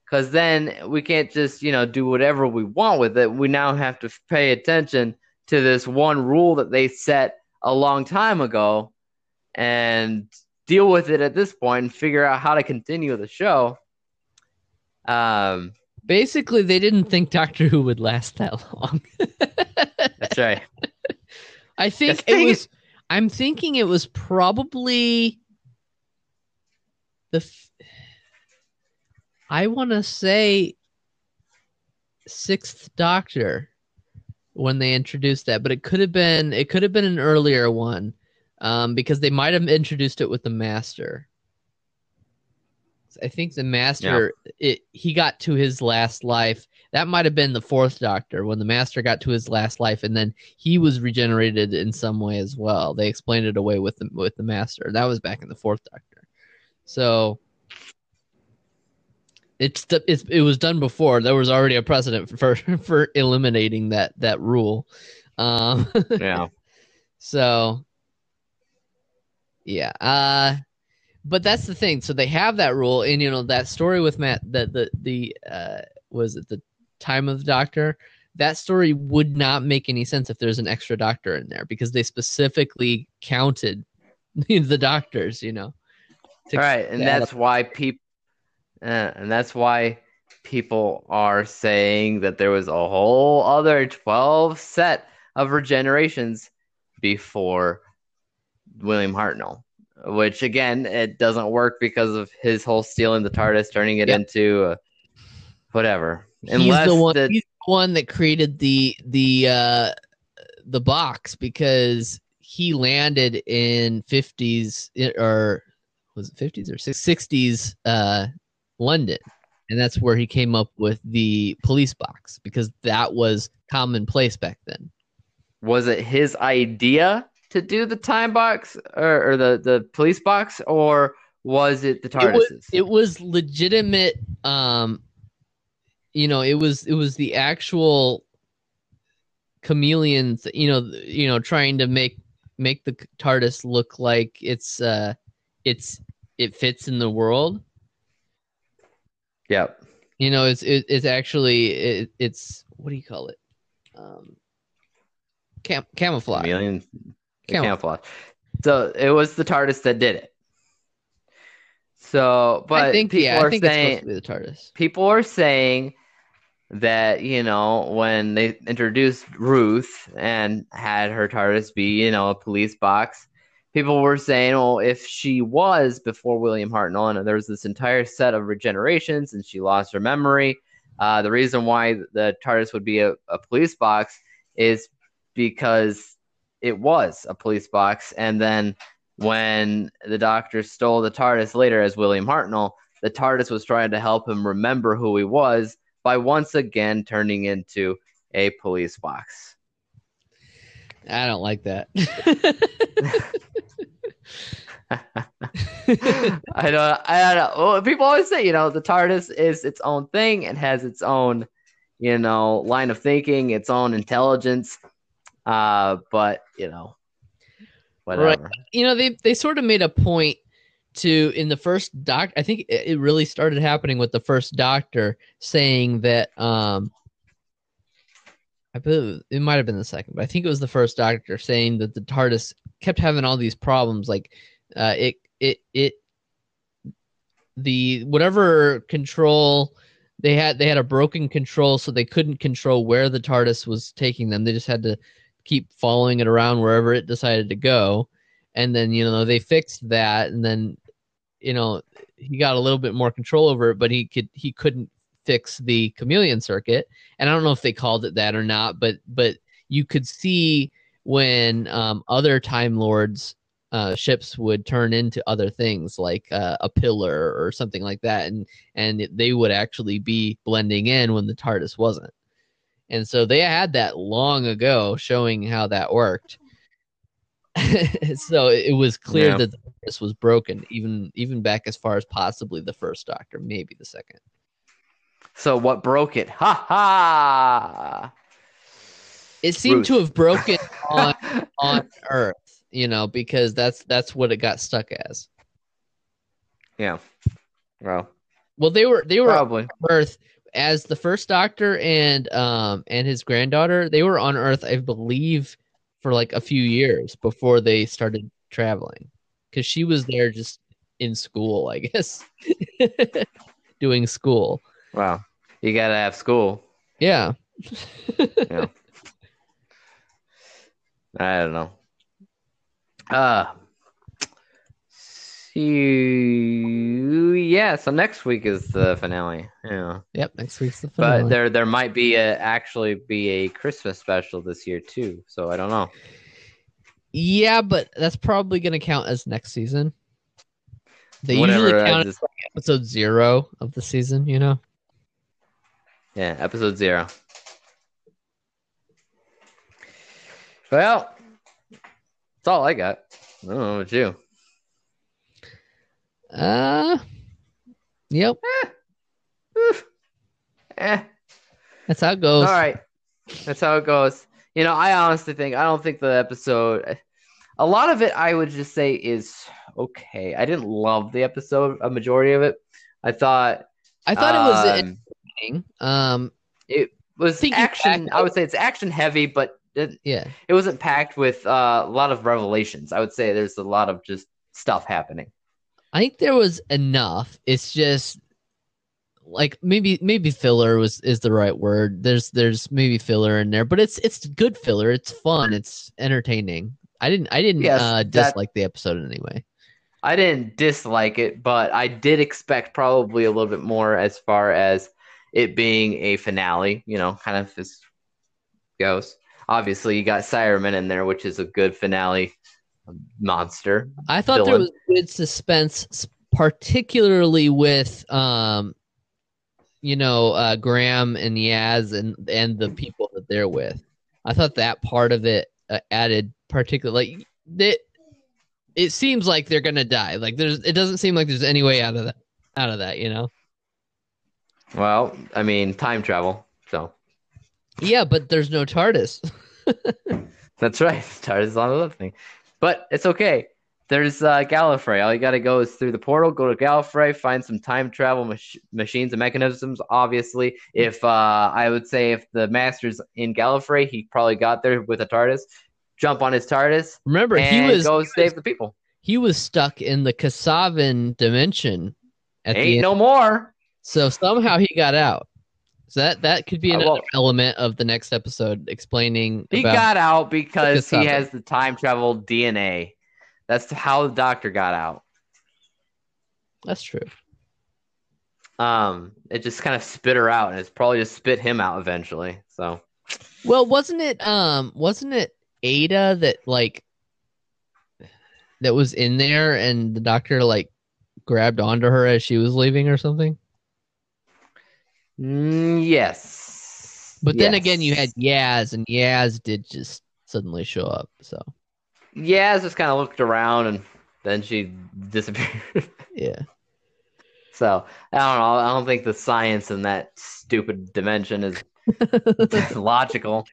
because then we can't just, you know, do whatever we want with it. We now have to pay attention to this one rule that they set a long time ago and deal with it at this point and figure out how to continue the show. Um, basically they didn't think Doctor Who would last that long. that's right. I think it was. I'm thinking it was probably the. f- I want to say sixth Doctor when they introduced that, but it could have been it could have been an earlier one, um, because they might have introduced it with the Master. I think the Master it he got to his last life. That might have been the fourth Doctor when the Master got to his last life, and then he was regenerated in some way as well. They explained it away with the with the Master. That was back in the fourth Doctor. So it's, the, it's it was done before. There was already a precedent for for eliminating that that rule. Um, Yeah. so yeah, uh but that's the thing. So they have that rule and you know that story with Matt that the the uh was it the time of the doctor that story would not make any sense if there's an extra doctor in there because they specifically counted the doctors, you know. right, and that's why people, uh, and that's why people are saying that there was a whole other twelve set of regenerations before William Hartnell, which again it doesn't work because of his whole stealing the TARDIS, turning it Yep. into uh, whatever. he's the one he's the one that created the the uh the box because he landed in 50s or was it 50s or 60s uh, London, and that's where he came up with the police box because that was commonplace back then. Was it his idea to do the time box or, or the the police box, or was it the TARDIS's? It was, it was legitimate. Um, you know, it was it was the actual chameleons. You know, you know, trying to make make the TARDIS look like it's uh, it's it fits in the world. Yep. You know, it's it, it's actually it, it's what do you call it? Um, cam- camouflage. Chameleon camouflage. So it was the TARDIS that did it. So, but I think people yeah, are I think it's saying supposed to be the TARDIS. people are saying that you know when they introduced Ruth and had her TARDIS be you know a police box, people were saying, well, if she was before William Hartnell and there was this entire set of regenerations and she lost her memory, uh, the reason why the TARDIS would be a, a police box is because it was a police box, and then when the Doctor stole the TARDIS later as William Hartnell, the TARDIS was trying to help him remember who he was by once again turning into a police box. I don't like that. I don't. I don't. Well, people always say, you know, the TARDIS is its own thing and has its own, you know, line of thinking, its own intelligence. Uh, but you know, whatever. you know, they they sort of made a point to in the first doc. I think it it really started happening with the first Doctor saying that. um I believe it might have been the second, but I think it was the first Doctor saying that the TARDIS kept having all these problems, like uh, it it it the whatever control they had they had a broken control so they couldn't control where the TARDIS was taking them. They just had to keep following it around wherever it decided to go. And then, you know, they fixed that and then you know, he got a little bit more control over it, but he could he couldn't fix the chameleon circuit. And I don't know if they called it that or not, but but you could see when um, other Time Lords uh, ships would turn into other things like uh, a pillar or something like that, and and they would actually be blending in when the TARDIS wasn't. And so they had that long ago, showing how that worked. so it was clear Yeah. that this was broken, even even back as far as possibly the first Doctor, maybe the second. So what broke it? Ha ha! It seemed to have broken on on Earth, you know, because that's that's what it got stuck as. yeah. Well, Well, they were they were probably. on Earth as the first Doctor and um and his granddaughter. They were on Earth, I believe, for like a few years before they started traveling, because she was there just in school, I guess, doing school. Wow. You gotta have school. Yeah, yeah. I don't know. Uh see yeah, so next week is the finale. Yeah. yep. Next week's the finale. But there there might be a actually be a Christmas special this year too. So I don't know. yeah, but that's probably gonna count as next season. They Whatever, usually count just- episode zero of the season, you know? yeah, episode zero. Well, that's all I got. I don't know about you. Uh, yep. Eh. That's how it goes. All right. That's how it goes. You know, I honestly think I don't think the episode a lot of it I would just say is okay. I didn't love the episode, a majority of it. I thought I thought it was um, interesting. Um, it was action back- I would say it's action heavy, but it, yeah. it wasn't packed with uh, a lot of revelations. I would say there's a lot of just stuff happening. I think there was enough. It's just like maybe maybe filler was is the right word. There's there's maybe filler in there, but it's it's good filler. It's fun. It's entertaining. I didn't I didn't Yes, uh, that- dislike the episode in any way. I didn't dislike it, but I did expect probably a little bit more as far as it being a finale, you know, kind of as goes. Obviously, you got Cyberman in there, which is a good finale monster. I thought there was good suspense, particularly with um, you know, uh, Graham and Yaz and and the people that they're with. I thought that part of it uh, added particularly. Like, they, it seems like they're gonna die. Like there's, it doesn't seem like there's any way out of that. Out of that, you know. Well, I mean, time travel. So Yeah, but there's no TARDIS. that's right. TARDIS is on another thing, but it's okay. There's uh, Gallifrey. All you got to go is through the portal, go to Gallifrey, find some time travel mach- machines and mechanisms. Obviously, if uh, I would say if the master's in Gallifrey, he probably got there with a TARDIS. Jump on his TARDIS Remember, and he was go save the people. he was stuck in the Kasaavin dimension at the Ain't end. no more. So somehow he got out. So that that could be Uh, well- element of the next episode explaining He got out because he has the time travel DNA. That's how the doctor got out. That's true. Um, it just kind of spit her out, and it's probably just spit him out eventually. So Well, wasn't it um wasn't it Ada that like that was in there and the doctor like grabbed onto her as she was leaving or something? Mm, yes, But then again you had Yaz and Yaz did just suddenly show up. So Yaz just kind of looked around, and then she disappeared. yeah. so I don't know. I don't think the science in that stupid dimension is logical.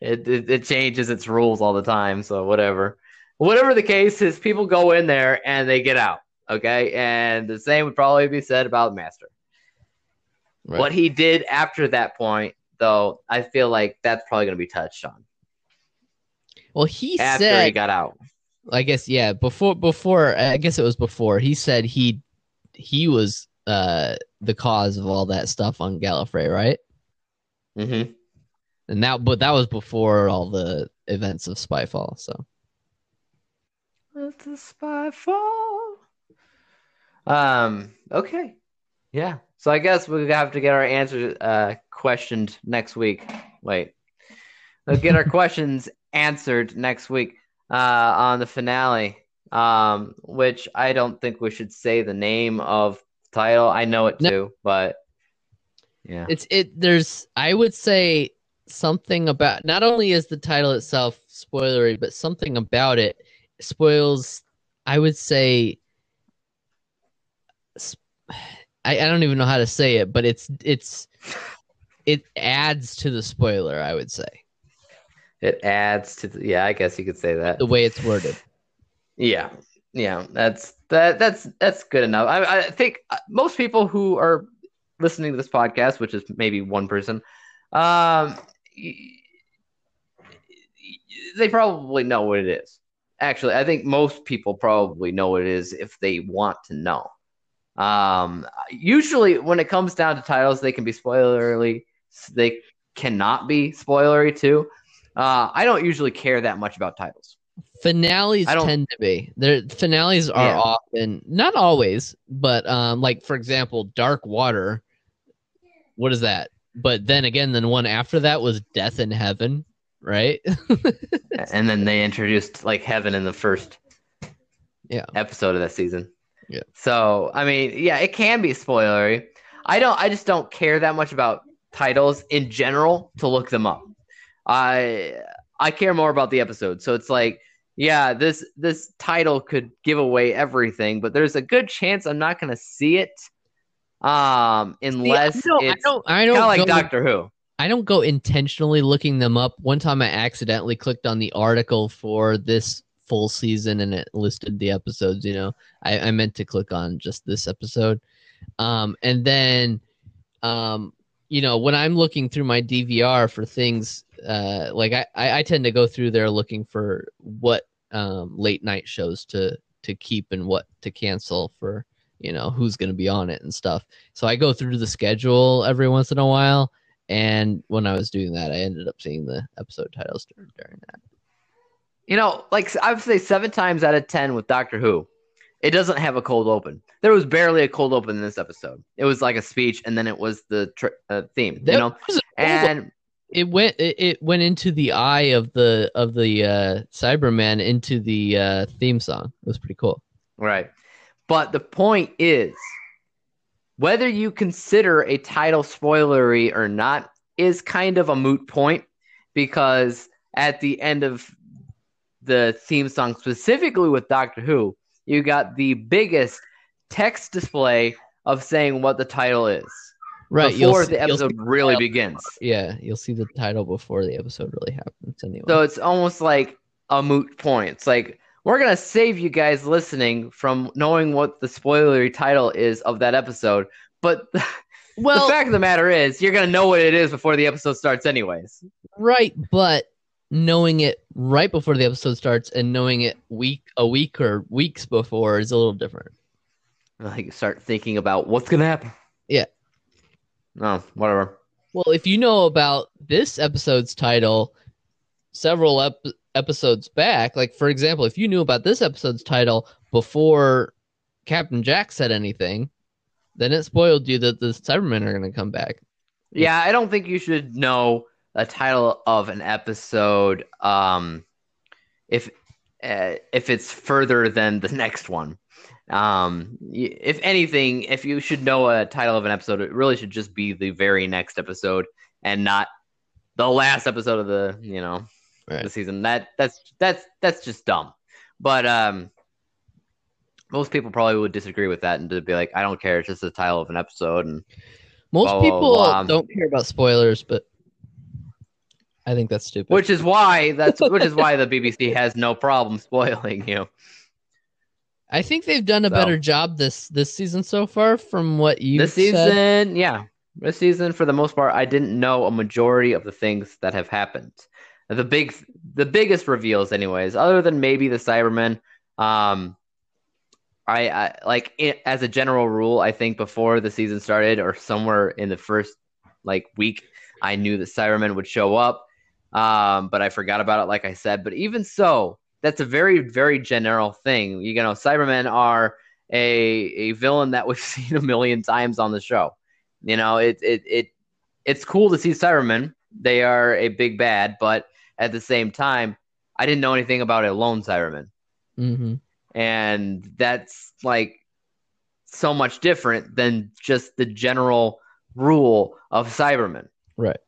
It, it it changes its rules all the time. So whatever, whatever the case is, people go in there and they get out. Okay, and the same would probably be said about Master. Right. What he did after that point, though, I feel like that's probably going to be touched on Well, he after said he got out. I guess yeah, before before I guess it was before he said he he was uh the cause of all that stuff on Gallifrey, right? hmm And that but that was before all the events of Spyfall, so Let the Spyfall. Um. Okay. Yeah. So I guess we have to get our answers uh, questioned next week. Wait. Let's get our questions answered next week uh, on the finale. Um, which I don't think we should say the name of the title. I know it No. too, but yeah. it's it there's I would say something about not only is the title itself spoilery, but something about it spoils I would say sp- I, I don't even know how to say it, but it's it's it adds to the spoiler, I would say. It adds to the, yeah, I guess you could say that. The way it's worded. Yeah, yeah, that's that that's that's good enough. I, I think uh, most people who are listening to this podcast, which is maybe one person, um, they probably know what it is. Actually, I think most people probably know what it is if they want to know. Um, usually, when it comes down to titles, they can be spoilery. They cannot be spoilery too. Uh, I don't usually care that much about titles. Finales tend to be. Their finales are Yeah. often not always, but um like for example, Dark Water. What is that? But then again, then one after that was Death in Heaven, right? and then they introduced like heaven in the first Yeah. episode of that season. Yeah. So I mean, yeah, it can be spoilery. I don't. I just don't care that much about titles in general to look them up. I I care more about the episode. So it's like, yeah, this this title could give away everything, but there's a good chance I'm not going to see it, um, unless See, I don't, I don't, I don't like Doctor Who. I don't go intentionally looking them up. One time I accidentally clicked on the article for this full season and it listed the episodes, you know. I, I meant to click on just this episode. Um, and then um, you know, when I'm looking through my DVR for things, uh, like I, I, I tend to go through there looking for what um, late night shows to to keep and what to cancel for, you know, who's going to be on it and stuff. So I go through the schedule every once in a while, and when I was doing that, I ended up seeing the episode titles during, during that. You know, like I would say seven times out of ten with Doctor Who, it doesn't have a cold open. There was barely a cold open in this episode. It was like a speech, and then it was the tr- uh, theme. That you know, and it went it, it went into the eye of the of the uh cyberman into the uh theme song it was pretty cool Right. But the point is whether you consider a title spoilery or not is kind of a moot point because at the end of the theme song, specifically with Doctor Who, you got the biggest text display of saying what the title is right before see- the episode really begins. yeah you'll see the title before the episode really happens anyway So it's almost like a moot point. It's like we're gonna save you guys listening from knowing what the spoilery title is of that episode, but the well fact of the matter is, you're gonna know what it is before the episode starts, anyways. right but knowing it right before the episode starts and knowing it week a week or weeks before is a little different Like start thinking about what's gonna happen. Yeah. No, whatever. Well, if you know about this episode's title several ep- episodes back, like for example, if you knew about this episode's title before Captain Jack said anything, then it spoiled you that the Cybermen are going to come back. Yeah, I don't think you should know the title of an episode um, if uh, if it's further than the next one. Um, if anything, if you should know a title of an episode, it really should just be the very next episode and not the last episode of the you know Right. the season. That that's that's that's just dumb. But um, most people probably would disagree with that and to be like, I don't care, it's just the title of an episode and Most Blah, blah, people blah. don't care about spoilers, but I think that's stupid. which is why that's which is why the BBC has no problem spoiling you. I think they've done a So- better job this this season so far from what you this season, yeah, this season for the most part, I didn't know a majority of the things that have happened. The big, the biggest reveals, anyways, other than maybe the Cybermen. Um, I, I like it, as a general rule, I think before the season started or somewhere in the first like week, I knew that Cybermen would show up. Um, but I forgot about it, like I said. But even so, that's a very, very general thing. You know, Cybermen are a a villain that we've seen a million times on the show. You know, it it it it's cool to see Cybermen. They are a big bad, but at the same time, I didn't know anything about a lone Cyberman, hmm and that's like so much different than just the general rule of Cybermen. Right.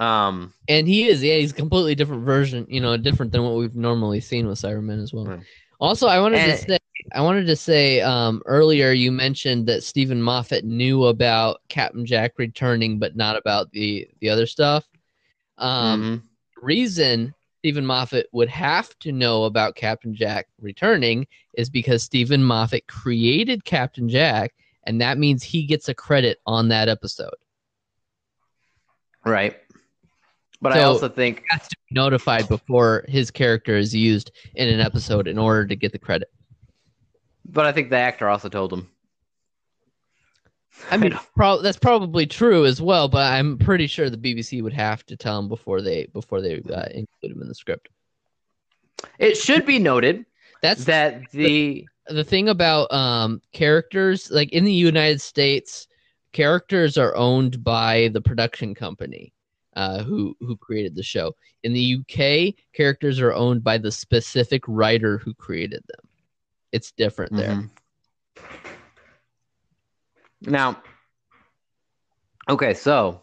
Um, And he is, yeah, he's a completely different version, you know, different than what we've normally seen with Cybermen as well. Right. Also, I wanted And- to say, I wanted to say um, earlier you mentioned that Steven Moffat knew about Captain Jack returning, but not about the the other stuff. Um, mhm. reason Steven Moffat would have to know about Captain Jack returning is because Steven Moffat created Captain Jack, and that means he gets a credit on that episode. right. But I also think has to be notified before his character is used in an episode in order to get the credit. But I think the actor also told him. I mean, pro- that's probably true as well, but I'm pretty sure the BBC would have to tell him before they before they uh, include him in the script. It should be noted That's that the the thing about um, characters. Like in the United States, characters are owned by the production company uh, who who created the show. In the UK, characters are owned by the specific writer who created them. It's different there. Mhm. Now, okay, so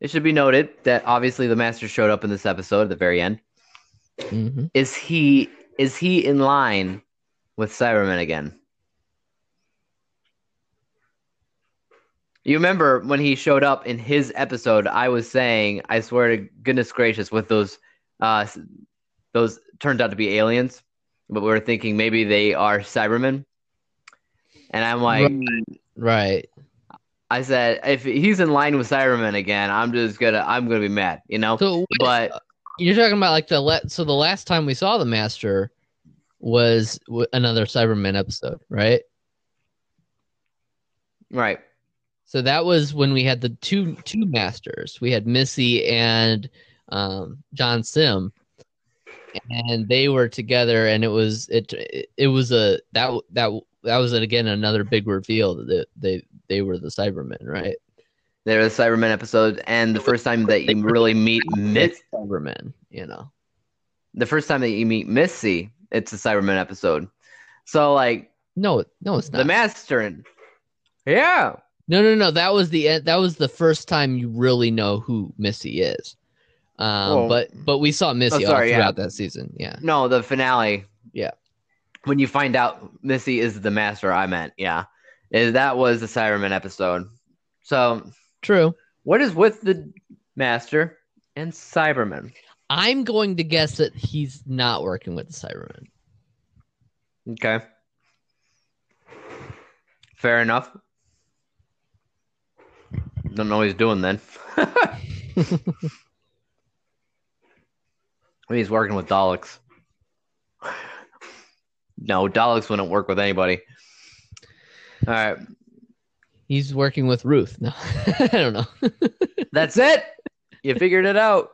it should be noted that obviously the master showed up in this episode at the very end. hmm Is he is he in line with Cyberman again? You remember when he showed up in his episode? I was saying, I swear to goodness gracious, with those, uh, those turned out to be aliens, but we were thinking maybe they are Cybermen. And I'm like, Right. I said, if he's in line with Cybermen again, I'm just gonna, I'm gonna be mad, you know. So but You're talking about like the le- so the last time we saw the Master was w- another Cyberman episode, right? right, So that was when we had the two two Masters. We had Missy and um, John Simm, and they were together, and it was it it, it was a that that that was again another big reveal that they they were the Cybermen, right? They're the Cybermen episode, and the first time that you really meet Miss, Cybermen, you know. the first time that you meet Missy, it's a Cybermen episode. So like No, no, it's not. the Master and yeah, no, no, no. That was the that was the first time you really know who Missy is. Um, Well- but but we saw Missy Oh, sorry, all yeah. throughout that season. Yeah. no, the finale. Yeah. when you find out Missy is the Master, I meant yeah, is that was the Cybermen episode. So True. what is with the Master and Cybermen? I'm going to guess that he's not working with the Cybermen. Okay. Fair enough. Don't know what he's doing then. He's working with Daleks. No, Daleks wouldn't work with anybody. All right. He's working with Ruth. No, I don't know. That's it. You figured it out.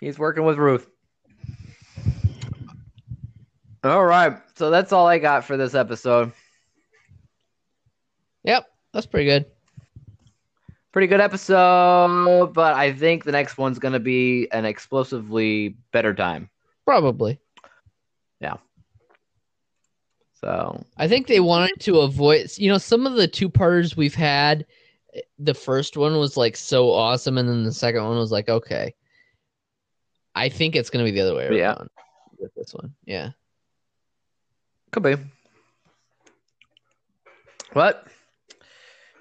He's working with Ruth. All right. So that's all I got for this episode. yep, that's pretty good. Pretty good episode, but I think the next one's going to be an explosively better time. Probably. Yeah. So, I think they wanted to avoid, you know, some of the two parters we've had. The first one was like so awesome, and then the second one was like, okay. I think it's going to be the other way around Yeah. with this one. Yeah. could be. But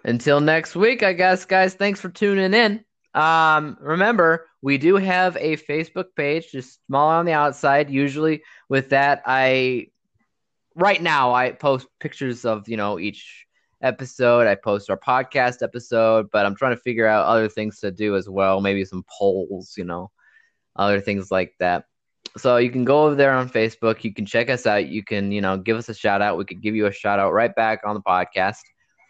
until next week, I guess, guys, thanks for tuning in. Um, remember, we do have a Facebook page, just small on the outside. Usually, with that, I right now I post pictures of you know each episode. I post our podcast episode, but I'm trying to figure out other things to do as well. Maybe some polls, you know, other things like that. So you can go over there on Facebook. You can check us out. You can, you know, give us a shout out. We could give you a shout out right back on the podcast.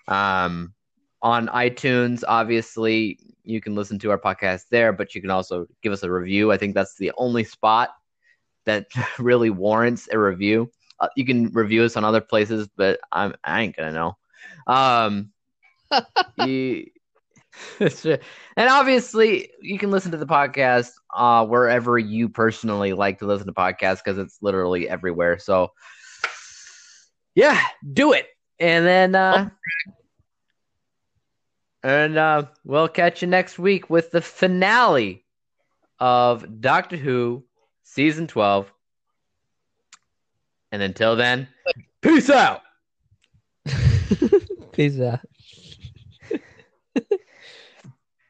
Um, on iTunes, obviously, you can listen to our podcast there, but you can also give us a review. I think that's the only spot that really warrants a review. Uh, you can review us on other places, but I'm I ain't gonna know. Um, you, and obviously, you can listen to the podcast uh, wherever you personally like to listen to podcasts because it's literally everywhere. So, yeah, do it, and then uh, and uh, we'll catch you next week with the finale of Doctor Who season twelve. And until then, peace out. Peace out.